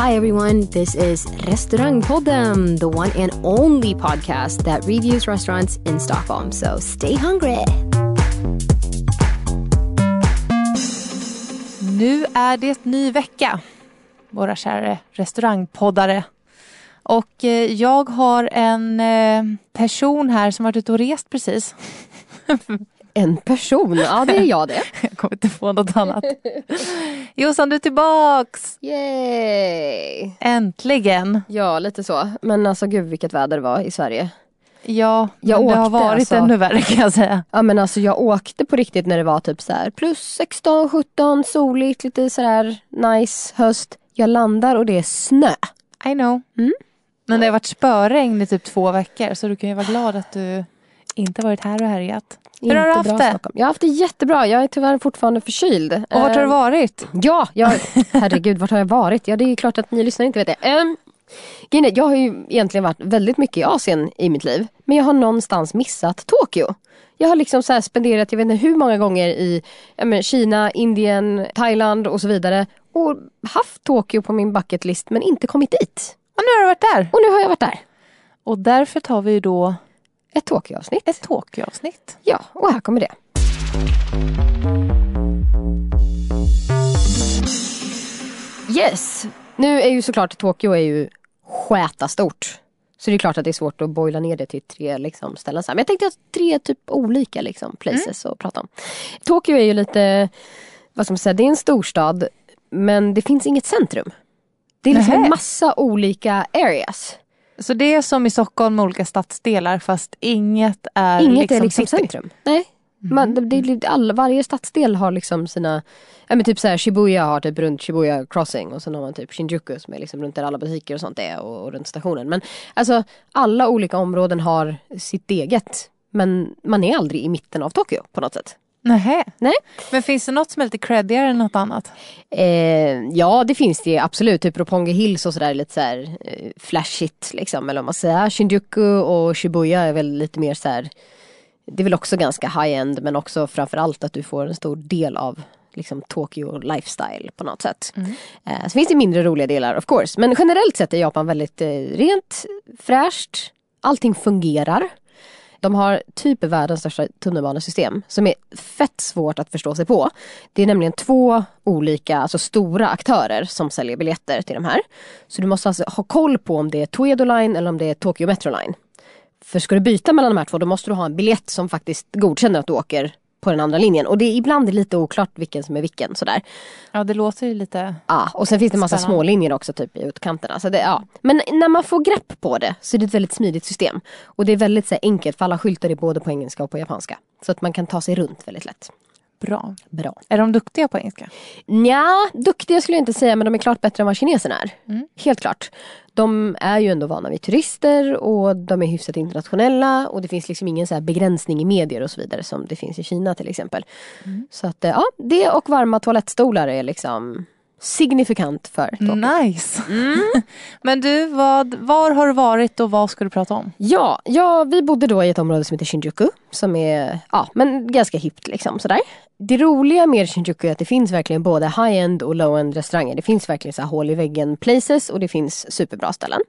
Hi, everyone. This is Restaurangpodden, the one and only podcast that reviews restaurants in Stockholm. So stay hungry. Nu är det ny vecka, våra kära restaurangpoddare. Och eh, jag har en eh, person här som varit ute och rest precis. En person, ja det är jag det. Jag kommer inte få något annat. Jossan, du är tillbaks! Yay! Äntligen! Ja, lite så. Men alltså gud vilket väder det var i Sverige. Ja, Jag men det har åkte varit alltså. ännu värre kan jag säga. Ja men alltså jag åkte på riktigt när det var typ så här plus 16, 17, soligt, lite sådär nice höst. Jag landar och det är snö. I know. Mm. Men det har varit spöregn i typ två veckor så du kan ju vara glad att du inte varit här och härjat. Hur har du haft det? Stockholm. Jag har haft det jättebra. Jag är tyvärr fortfarande förkyld. Och vart har du Eh, varit? Ja, jag, herregud vart har jag varit? Ja det är klart att ni lyssnar inte vet det. Um, jag har ju egentligen varit väldigt mycket i Asien i mitt liv. Men jag har någonstans missat Tokyo. Jag har liksom så spenderat, jag vet inte hur många gånger i ja, men Kina, Indien, Thailand och så vidare. Och haft Tokyo på min bucket list men inte kommit dit. Och nu har du varit där. Och nu har jag varit där. Och därför tar vi då Ett Tokyo-avsnitt. ett Tokyo-avsnitt. Ja, och här kommer det. Yes! Nu är ju såklart Tokyo är ju stort. Så det är klart att det är svårt att boila ner det till tre liksom, ställen. Men jag tänkte att tre typ olika liksom, places att prata om. Tokyo är ju lite, vad ska man säga, det är en storstad. Men det finns inget centrum. Det är liksom en massa olika areas. Så det är som i Stockholm med olika stadsdelar fast inget är Inget liksom, är liksom city. centrum. Nej. Man, det, det, alla, varje stadsdel har liksom sina, ja men typ så här Shibuya har typ runt Shibuya crossing och sen har man typ Shinjuku som är liksom runt där alla butiker och sånt är och, och runt stationen. Men alltså alla olika områden har sitt eget. Men man är aldrig i mitten av Tokyo på något sätt. Nähä. Nej. Men finns det något som är lite creddigare än något annat? Eh, ja det finns det absolut, typ Roppongi Hills och sådär lite såhär eh, flashigt liksom. Eller vad man säger. Shinjuku och Shibuya är väl lite mer så här. Det är väl också ganska high-end men också framförallt att du får en stor del av liksom Tokyo lifestyle på något sätt. Eh, så finns det mindre roliga delar of course. Men generellt sett är Japan väldigt eh, rent, fräscht, allting fungerar. De har typ världens största tunnelbanesystem som är fett svårt att förstå sig på. Det är nämligen två olika, alltså stora aktörer som säljer biljetter till de här. Så du måste alltså ha koll på om det är Toedo Line eller om det är Tokyo Metro Line. För ska du byta mellan de här två då måste du ha en biljett som faktiskt godkänner att du åker på den andra linjen. Och det är ibland lite oklart vilken som är vilken sådär. Ja det låter ju lite... Ja, och sen finns det en massa små linjer också typ i utkanterna. Så det, ja. Men när man får grepp på det så är det ett väldigt smidigt system. Och det är väldigt så här, enkelt för alla skyltar är både på engelska och på japanska. Så att man kan ta sig runt väldigt lätt. Bra. Bra. Är de duktiga på engelska? Nja, duktiga skulle jag inte säga men de är klart bättre än vad kineserna är. Helt klart. De är ju ändå vana vid turister och de är hyfsat internationella och det finns liksom ingen så här begränsning i medier och så vidare som det finns i Kina till exempel. Så att eh, ja, det och varma toalettstolar är liksom signifikant för Tokyo. Nice. Men du, vad, var har du varit och vad ska du prata om? Ja, ja, vi bodde då i ett område som heter Shinjuku. Som är ja, men ganska hippt liksom sådär. Det roliga med Shinjuku är att det finns verkligen både high-end och low-end restauranger. Det finns verkligen så här hål i väggen places och det finns superbra ställen.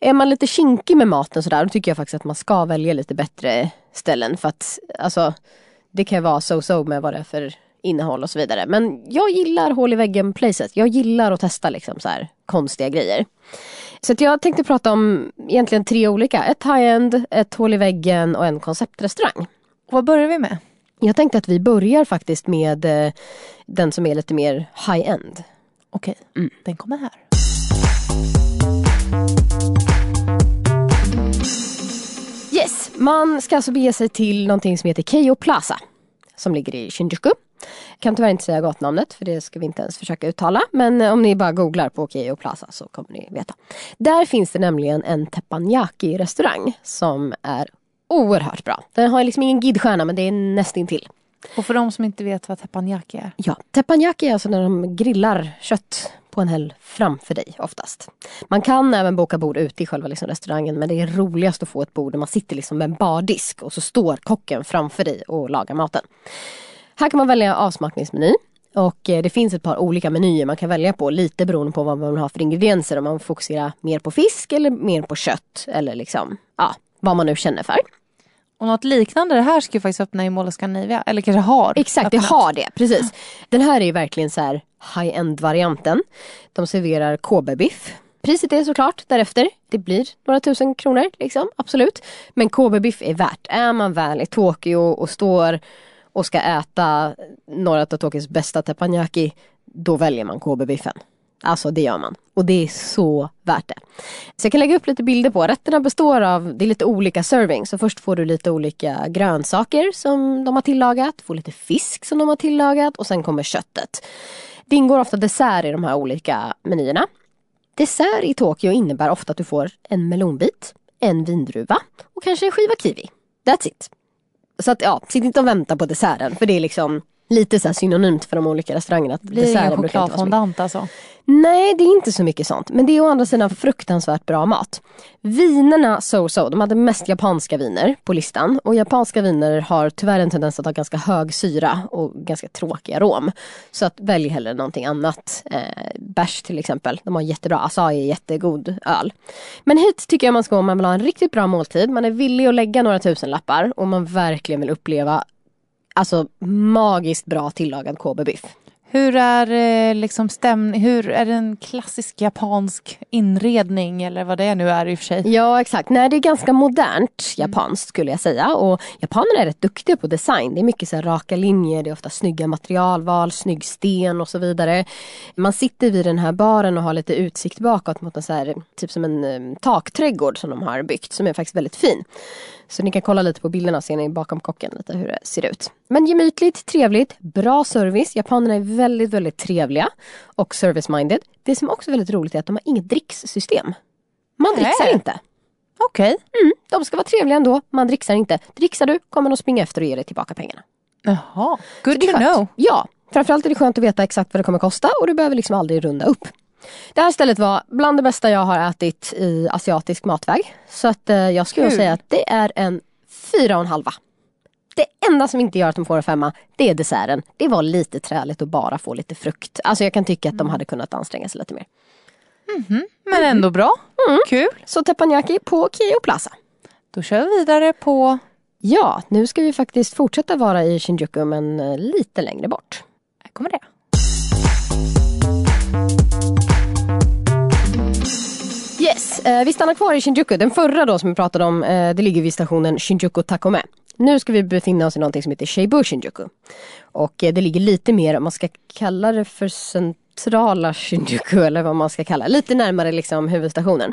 Är man lite kinkig med maten sådär då tycker jag faktiskt att man ska välja lite bättre ställen för att alltså Det kan vara so-so med vad det är för innehåll och så vidare. Men jag gillar hål i väggen placet. Jag gillar att testa liksom så här konstiga grejer. Så jag tänkte prata om egentligen tre olika. Ett high-end, ett hål i väggen och en konceptrestaurang. Vad börjar vi med? Jag tänkte att vi börjar faktiskt med eh, den som är lite mer high-end. Okej, Mm. den kommer här. Yes, man ska alltså bege sig till någonting som heter Keio Plaza. Som ligger i Shinjuku. Kan tyvärr inte säga gatnamnet för det ska vi inte ens försöka uttala. Men eh, om ni bara googlar på Keio Plaza så kommer ni veta. Där finns det nämligen en teppanyaki restaurang som är oerhört bra. Den har liksom ingen guidstjärna men det är nästintill. Och för de som inte vet vad teppanyaki är. Ja, teppanyaki är alltså när de grillar kött på en häll framför dig oftast. Man kan även boka bord ute i själva liksom restaurangen men det är roligast att få ett bord där man sitter liksom med en bardisk och så står kocken framför dig och lagar maten. Här kan man välja avsmakningsmeny och eh, det finns ett par olika menyer man kan välja på lite beroende på vad man vill ha för ingredienser. Om man fokuserar mer på fisk eller mer på kött eller liksom ja, vad man nu känner för. Och något liknande det här ska ju faktiskt öppna i Mall Scandinavia. Eller kanske har Exakt, det har det. Precis. Den här är ju verkligen så här high-end varianten. De serverar KB-biff. Priset är såklart därefter. Det blir några tusen kronor liksom, absolut. Men KB-biff är värt. Är man väl i Tokyo och står och ska äta några av Tokyos bästa teppanyaki, då väljer man KB-biffen. Alltså det gör man. Och det är så värt det. Så jag kan lägga upp lite bilder på. Rätterna består av, det är lite olika serving. Så först får du lite olika grönsaker som de har tillagat. Får lite fisk som de har tillagat och sen kommer köttet. Det ingår ofta dessert i de här olika menyerna. Dessert i Tokyo innebär ofta att du får en melonbit, en vindruva och kanske en skiva kiwi. That's it. Så att ja, sitt inte och vänta på desserten för det är liksom lite så synonymt för de olika restaurangerna. Att Det blir ingen så mycket. chokladfondant alltså. Nej, det är inte så mycket sånt. Men det är å andra sidan fruktansvärt bra mat. Vinerna so-so. De hade mest japanska viner på listan. Och japanska viner har tyvärr en tendens att ha ganska hög syra och ganska tråkig arom. Så att välj hellre någonting annat. Eh, bärs till exempel. De har jättebra Asahi, jättegod öl. Men hit tycker jag man ska gå om man vill ha en riktigt bra måltid. Man är villig att lägga några tusen lappar och man verkligen vill uppleva Alltså magiskt bra tillagad KB-biff. Hur är eh, liksom stämning, hur är det en klassisk japansk inredning eller vad det nu är i och för sig? Ja exakt, nej det är ganska modernt japanskt skulle jag säga och japanerna är rätt duktiga på design. Det är mycket så raka linjer, det är ofta snygga materialval, snygg sten och så vidare. Man sitter vid den här baren och har lite utsikt bakåt mot en så här, typ som en um, takträdgård som de har byggt som är faktiskt väldigt fin. Så ni kan kolla lite på bilderna ser ni bakom kocken lite hur det ser ut. Men gemytligt, trevligt, bra service. Japanerna är väldigt, väldigt trevliga och service-minded. Det som också är väldigt roligt är att de har inget dricksystem. Man Nej. dricksar inte. Okej. Mm, de ska vara trevliga ändå, man dricksar inte. Dricksar du kommer de springa efter och ge dig tillbaka pengarna. Jaha, good to skönt. know. Ja, framförallt är det skönt att veta exakt vad det kommer kosta och du behöver liksom aldrig runda upp. Det här stället var bland det bästa jag har ätit i asiatisk matväg. Så att eh, jag skulle säga att det är en fyra och en halva. Det enda som inte gör att de får en femma, det är desserten. Det var lite träligt att bara få lite frukt. Alltså jag kan tycka att de hade kunnat anstränga sig lite mer. Men ändå bra. Mm. Kul. Så teppanyaki på Keio Plaza. Då kör vi vidare på, Ja, nu ska vi faktiskt fortsätta vara i Shinjuku men eh, lite längre bort. här kommer det. Yes, eh, vi stannar kvar i Shinjuku. Den förra då som vi pratade om, eh, det ligger vid stationen Shinjuku Takome. Nu ska vi befinna oss i någonting som heter Seibu Shinjuku. Och eh, det ligger lite mer, om man ska kalla det för centrala Shinjuku eller vad man ska kalla det. Lite närmare liksom huvudstationen.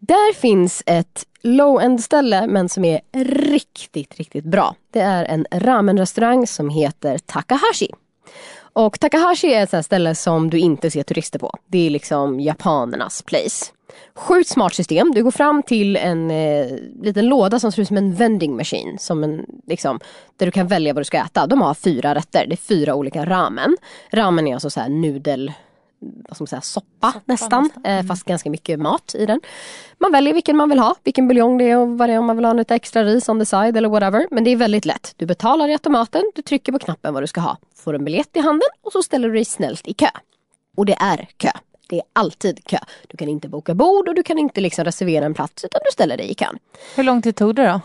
Där finns ett low-end ställe men som är riktigt, riktigt bra. Det är en ramenrestaurang som heter Takahashi. Och Takahashi är ett ställe som du inte ser turister på. Det är liksom japanernas place. Sjukt smart system. Du går fram till en eh, liten låda som ser ut som en vending machine. Som en, liksom, där du kan välja vad du ska äta. De har fyra rätter. Det är fyra olika ramen. Ramen är alltså så här nudel vad ska man säga, soppa, nästan. Eh, fast ganska mycket mat i den. Man väljer vilken man vill ha, vilken buljong det är och vad det är om man vill ha lite extra ris on the side eller whatever. Men det är väldigt lätt. Du betalar i automaten, du trycker på knappen vad du ska ha. Får en biljett i handen och så ställer du dig snällt i kö. Och det är kö. Det är alltid kö. Du kan inte boka bord och du kan inte liksom reservera en plats utan du ställer dig i kön. Hur lång tid tog det då?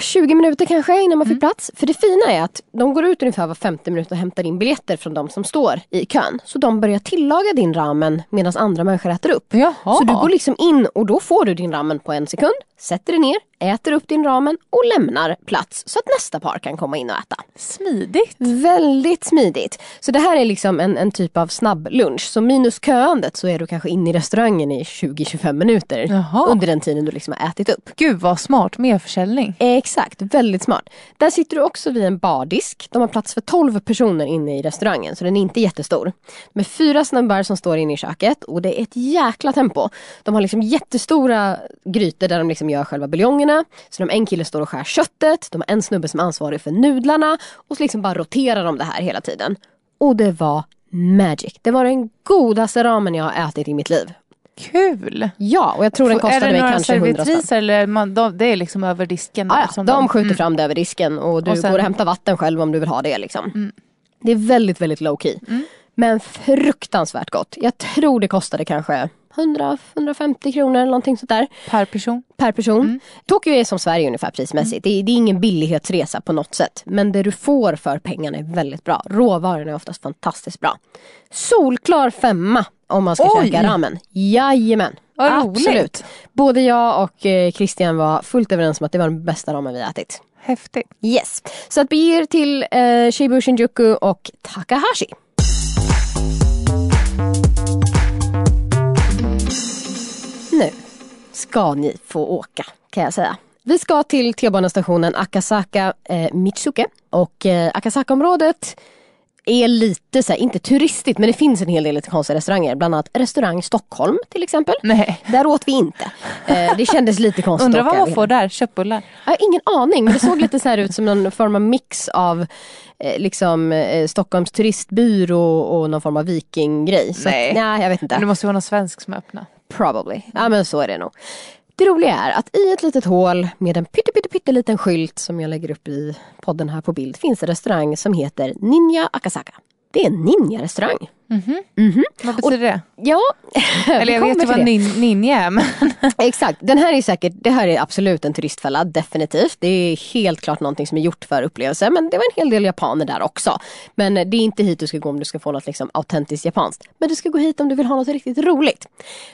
20 minuter kanske innan man fick plats. För det fina är att de går ut ungefär var 50 minuter och hämtar in biljetter från de som står i kön. Så de börjar tillaga din ramen medan andra människor äter upp. Jaha. Så du går liksom in och då får du din ramen på en sekund, sätter dig ner, äter upp din ramen och lämnar plats så att nästa par kan komma in och äta. Smidigt. Väldigt smidigt. Så det här är liksom en, en typ av snabb lunch. Så minus köandet så är du kanske inne i restaurangen i 20-25 minuter. Jaha. Under den tiden du liksom har ätit upp. Gud vad smart, mer försäljning. Exakt, väldigt smart. Där sitter du också vid en bardisk. De har plats för 12 personer inne i restaurangen så den är inte jättestor. Med fyra snubbar som står inne i köket och det är ett jäkla tempo. De har liksom jättestora grytor där de liksom gör själva buljongerna. Så de en kille står och skär köttet, de har en snubbe som är ansvarig för nudlarna och så liksom bara roterar de det här hela tiden. Och det var magic. Det var den godaste ramen jag har ätit i mitt liv. Kul. Ja, och jag tror den är kostade det mig några kanske 100 spänn. servitriser eller man, de, det är liksom över disken? Ah, ja, som de skjuter Mm. fram det över disken och du Och sen- går och hämtar vatten själv om du vill ha det. Liksom. Mm. Det är väldigt, väldigt low key. Men fruktansvärt gott. Jag tror det kostade kanske 100-150 kronor eller någonting sånt där Per person? per person. Mm. Tokyo är som Sverige ungefär prismässigt. Det, är, det är ingen billighetsresa på något sätt. Men det du får för pengarna är väldigt bra. Råvarorna är oftast fantastiskt bra. Solklar femma om man ska Oj! käka ramen. Jajamän. Vad roligt. Absolut. Både jag och eh, Christian var fullt överens om att det var den bästa ramen vi ätit. Häftigt. Yes. Så att bege er till eh, Shibu Shinjuku och Takahashi. Nu ska ni få åka kan jag säga. Vi ska till T-banestationen Akasaka eh, Mitsuke och eh, Akasaka-området är lite så här, inte turistigt men det finns en hel del lite konstiga restauranger. Bland annat restaurang Stockholm till exempel. Nej. Där åt vi inte. Eh, det kändes lite konstigt. Undrar vad man får där? Köttbullar? jag har ingen aning, men det såg lite så här ut som någon form av mix av eh, liksom eh, Stockholms turistbyrå och någon form av vikinggrej. Så Nej. Att, nej, jag vet Men det inte. måste vara någon svensk som öppnar. Probably. Ja men så är det nog. Det roliga är att i ett litet hål med en pytte, pytte, pytte liten skylt som jag lägger upp i podden här på bild finns en restaurang som heter Ninja Akasaka. Det är en ninja-restaurang. Vad betyder det? Ja, Eller jag vet ju vad nin, ninja är men Exakt, den här är säkert, det här är absolut en turistfälla, definitivt. Det är helt klart någonting som är gjort för upplevelse men det var en hel del japaner där också. Men det är inte hit du ska gå om du ska få något liksom autentiskt japanskt. Men du ska gå hit om du vill ha något riktigt roligt.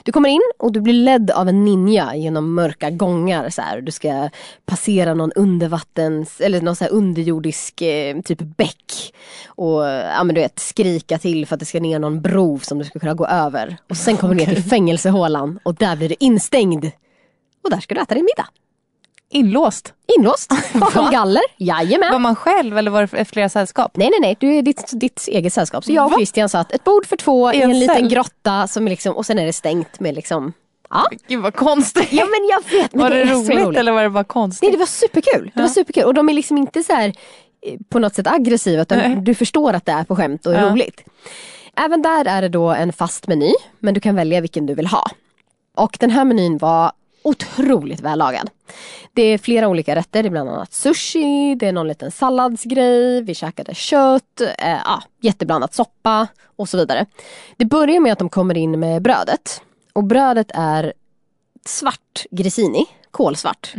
Du kommer in och du blir ledd av en ninja genom mörka gångar. Så här. Du ska passera någon undervattens, eller någon så underjordisk eh, typ bäck. Och ja, men du vet, skrika till för att det ska ner någon bro som du ska kunna gå över. Och sen kommer du ner till fängelsehålan och där blir du instängd. Och där ska du äta din middag. inlåst. Inlåst, bakom galler, jajamän. Var man själv eller var det flera sällskap? Nej nej nej, du är ditt, ditt eget sällskap. Så jag och Va? Christian satt ett bord för två i en en liten grotta som liksom, och sen är det stängt med liksom Ja, Gud vad konstigt. ja men jag vet. Men var det, är så roligt, eller var det bara Nej konstigt? det var superkul. Det var superkul. Och de är liksom inte så här eh, på något sätt aggressiva utan Nej. du förstår att det är på skämt och är Ja. roligt. Även där är det då en fast meny men du kan välja vilken du vill ha. Och den här menyn var otroligt vällagad. Det är flera olika rätter, det är bland annat sushi, det är någon liten salladsgrej, vi käkade kött, eh, ja, jätteblandat soppa och så vidare. Det börjar med att de kommer in med brödet. Och brödet är svart grissini, kolsvart.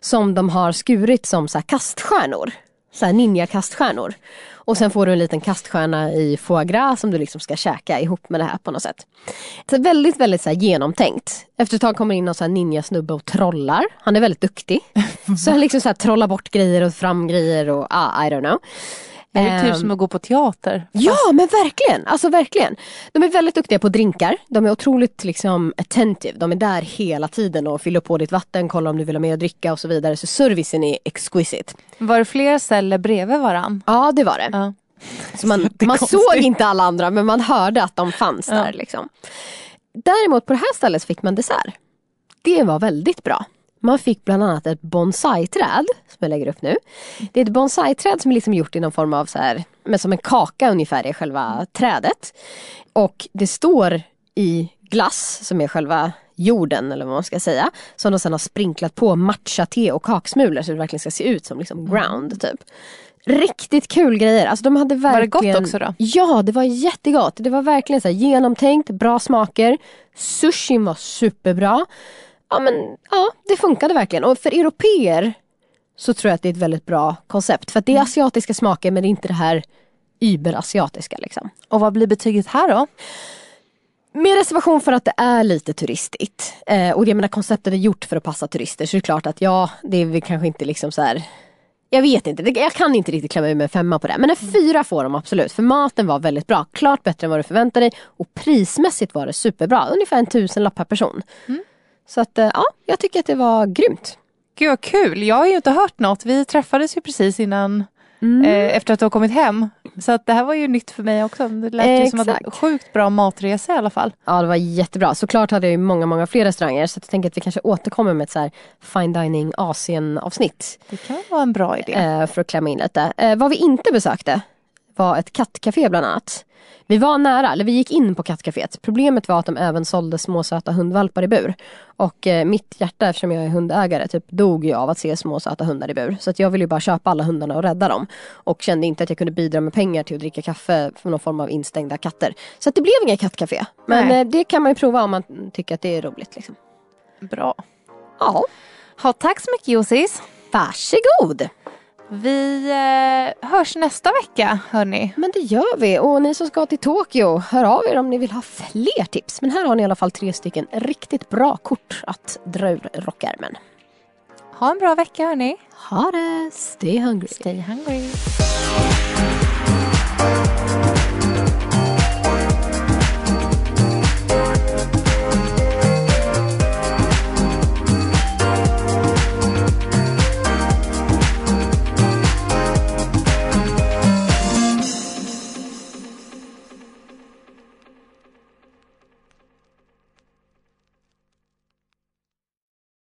Som de har skurit som så kaststjärnor. Så här ninja-kaststjärnor. Och sen får du en liten kaststjärna i foie gras som du liksom ska käka ihop med det här på något sätt. Så väldigt, väldigt så genomtänkt. Efter ett tag kommer in någon så här ninja-snubbe och trollar. Han är väldigt duktig. Så han liksom så här trollar bort grejer och fram grejer och ah, I don't know. Det är typ Ehm, som att gå på teater. Ja men verkligen, alltså verkligen. De är väldigt duktiga på drinkar, de är otroligt liksom attentive, de är där hela tiden och fyller på ditt vatten, kollar om du vill ha mer att dricka och så vidare. Så servicen är exquisite. Var det flera celler bredvid varann? Ja det var det. Ja. Så man, man såg inte alla andra men man hörde att de fanns Ja. där. Liksom. Däremot på det här stället fick man dessert. Det var väldigt bra. Man fick bland annat ett bonsai-träd som jag lägger upp nu. Det är ett bonsai-träd som är liksom gjort i någon form av så här, men som en kaka ungefär är själva trädet. Och det står i glass som är själva jorden eller vad man ska säga. Som de sedan har sprinklat på matcha-te och kaksmulor så det verkligen ska se ut som liksom ground typ. Riktigt kul grejer. Alltså de hade Var det verkligen... gott också då? Ja, det var jättegott. Det var verkligen så genomtänkt, bra smaker. Sushin var superbra. Ja men ja, det funkade verkligen. Och för europeer så tror jag att det är ett väldigt bra koncept. För att det är asiatiska smaker men det är inte det här überasiatiska liksom. Och vad blir betyget här då? Med reservation för att det är lite turistigt. Eh, och jag menar konceptet är gjort för att passa turister så det är klart att ja, det är väl kanske inte liksom så här. Jag vet inte, jag kan inte riktigt klämma ur mig en femma på det. Men en fyra får de absolut för maten var väldigt bra. Klart bättre än vad du förväntade dig. Och prismässigt var det superbra. Ungefär en tusenlapp per person. Mm. Så att eh, ja, jag tycker att det var grymt. Gud vad kul, jag har ju inte hört något. Vi träffades ju precis innan Mm. eh, efter att du har kommit hem. Så att det här var ju nytt för mig också. Det lät ju som Exakt. sjukt bra matresa i alla fall. Ja det var jättebra. Såklart hade jag ju många, många fler restauranger. Så jag tänker att vi kanske återkommer med ett så här fine dining Asien avsnitt. Det kan vara en bra idé. eh, för att klämma in lite. Vad vi inte besökte var ett kattcafé bland annat. Vi var nära, eller vi gick in på kattcaféet. Problemet var att de även sålde småsöta hundvalpar i bur. Och eh, mitt hjärta, eftersom jag är hundägare, typ dog ju av att se småsöta hundar i bur. Så att jag ville ju bara köpa alla hundarna och rädda dem. Och kände inte att jag kunde bidra med pengar till att dricka kaffe för någon form av instängda katter. Så att det blev inget kattcafé. Men eh, det kan man ju prova om man tycker att det är roligt. Liksom. Bra. Ja, Ha, tack så mycket Josis. varsågod! Vi eh, hörs nästa vecka hörni. Men det gör vi och ni som ska till Tokyo, hör av er om ni vill ha fler tips. Men här har ni i alla fall tre stycken riktigt bra kort att dra ur rockärmen. Ha en bra vecka hörni. Ha det! Stay hungry! Stay hungry.